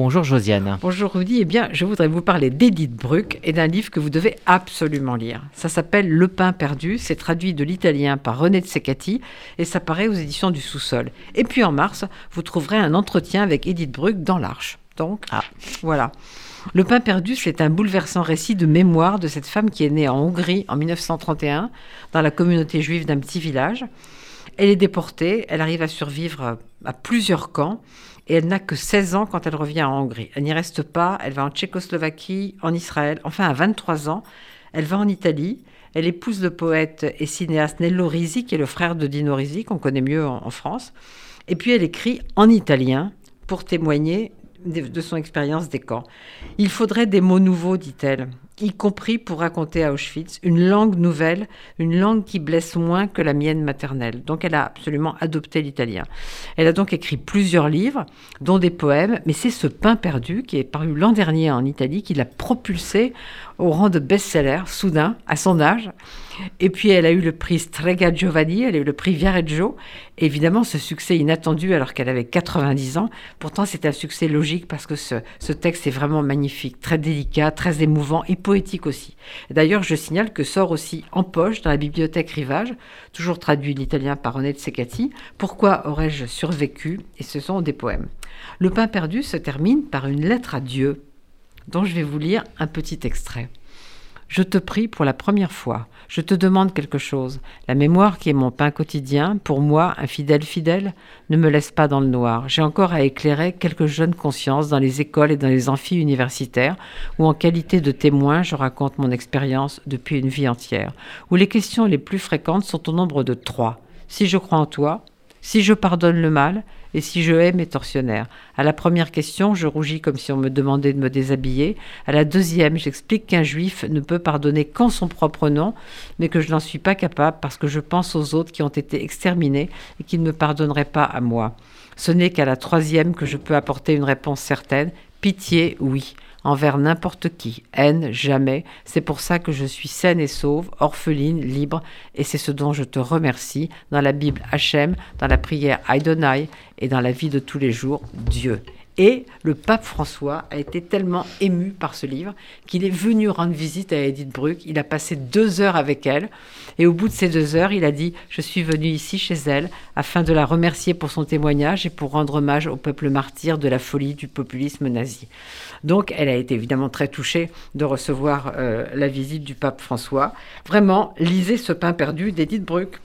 bonjour Josiane. Bonjour Rudy, eh bien je voudrais vous parler d'Edith Bruck et d'un livre que vous devez absolument lire. Ça s'appelle Le pain perdu, c'est traduit de l'italien par René de Secati et ça paraît aux éditions du sous-sol. Et puis en mars, vous trouverez un entretien avec Edith Bruck dans l'Arche. Donc, ah. voilà. Le pain perdu, c'est un bouleversant récit de mémoire de cette femme qui est née en Hongrie en 1931, dans la communauté juive d'un petit village. Elle est déportée, elle arrive à survivre à plusieurs camps et elle n'a que 16 ans quand elle revient en Hongrie. Elle n'y reste pas, elle va en Tchécoslovaquie, en Israël, enfin à 23 ans, elle va en Italie. Elle épouse le poète et cinéaste Nello Risi, qui est le frère de Dino Risi, qu'on connaît mieux en France. Et puis elle écrit en italien pour témoigner de son expérience des camps. Il faudrait des mots nouveaux, dit-elle, y compris pour raconter à Auschwitz une langue nouvelle, une langue qui blesse moins que la mienne maternelle. Donc elle a absolument adopté l'italien. Elle a donc écrit plusieurs livres, dont des poèmes, mais c'est ce pain perdu qui est paru l'an dernier en Italie qui l'a propulsé au rang de best-seller, soudain, à son âge. Et puis elle a eu le prix Strega Giovanni, elle a eu le prix Viareggio. évidemment, ce succès inattendu alors qu'elle avait 90 ans, pourtant c'est un succès logique parce que ce, texte est vraiment magnifique, très délicat, très émouvant et poétique aussi. D'ailleurs, je signale que sort aussi en poche dans la bibliothèque Rivage, toujours traduit en italien par de Secati, Pourquoi aurais-je survécu? Et ce sont des poèmes. Le pain perdu se termine par une lettre à Dieu dont je vais vous lire un petit extrait. Je te prie pour la première fois, je te demande quelque chose. La mémoire qui est mon pain quotidien, pour moi, un fidèle fidèle, ne me laisse pas dans le noir. J'ai encore à éclairer quelques jeunes consciences dans les écoles et dans les amphis universitaires, où en qualité de témoin, je raconte mon expérience depuis une vie entière, où les questions les plus fréquentes sont au nombre de trois. Si je crois en toi, si je pardonne le mal, et si je hais mes tortionnaires? À la première question, je rougis comme si on me demandait de me déshabiller. À la deuxième, j'explique qu'un juif ne peut pardonner qu'en son propre nom, mais que je n'en suis pas capable parce que je pense aux autres qui ont été exterminés et qui ne me pardonneraient pas à moi. Ce n'est qu'à la troisième que je peux apporter une réponse certaine. Pitié, oui envers n'importe qui. Haine, jamais. C'est pour ça que je suis saine et sauve, orpheline, libre, et c'est ce dont je te remercie dans la Bible Hachem, dans la prière Aidonai et dans la vie de tous les jours, Dieu. Et le pape François a été tellement ému par ce livre qu'il est venu rendre visite à Edith Bruck. Il a passé deux heures avec elle. Et au bout de ces deux heures, il a dit Je suis venu ici chez elle afin de la remercier pour son témoignage et pour rendre hommage au peuple martyr de la folie du populisme nazi. Donc, elle a été évidemment très touchée de recevoir euh, la visite du pape François. Vraiment, lisez ce pain perdu d'Edith Bruck.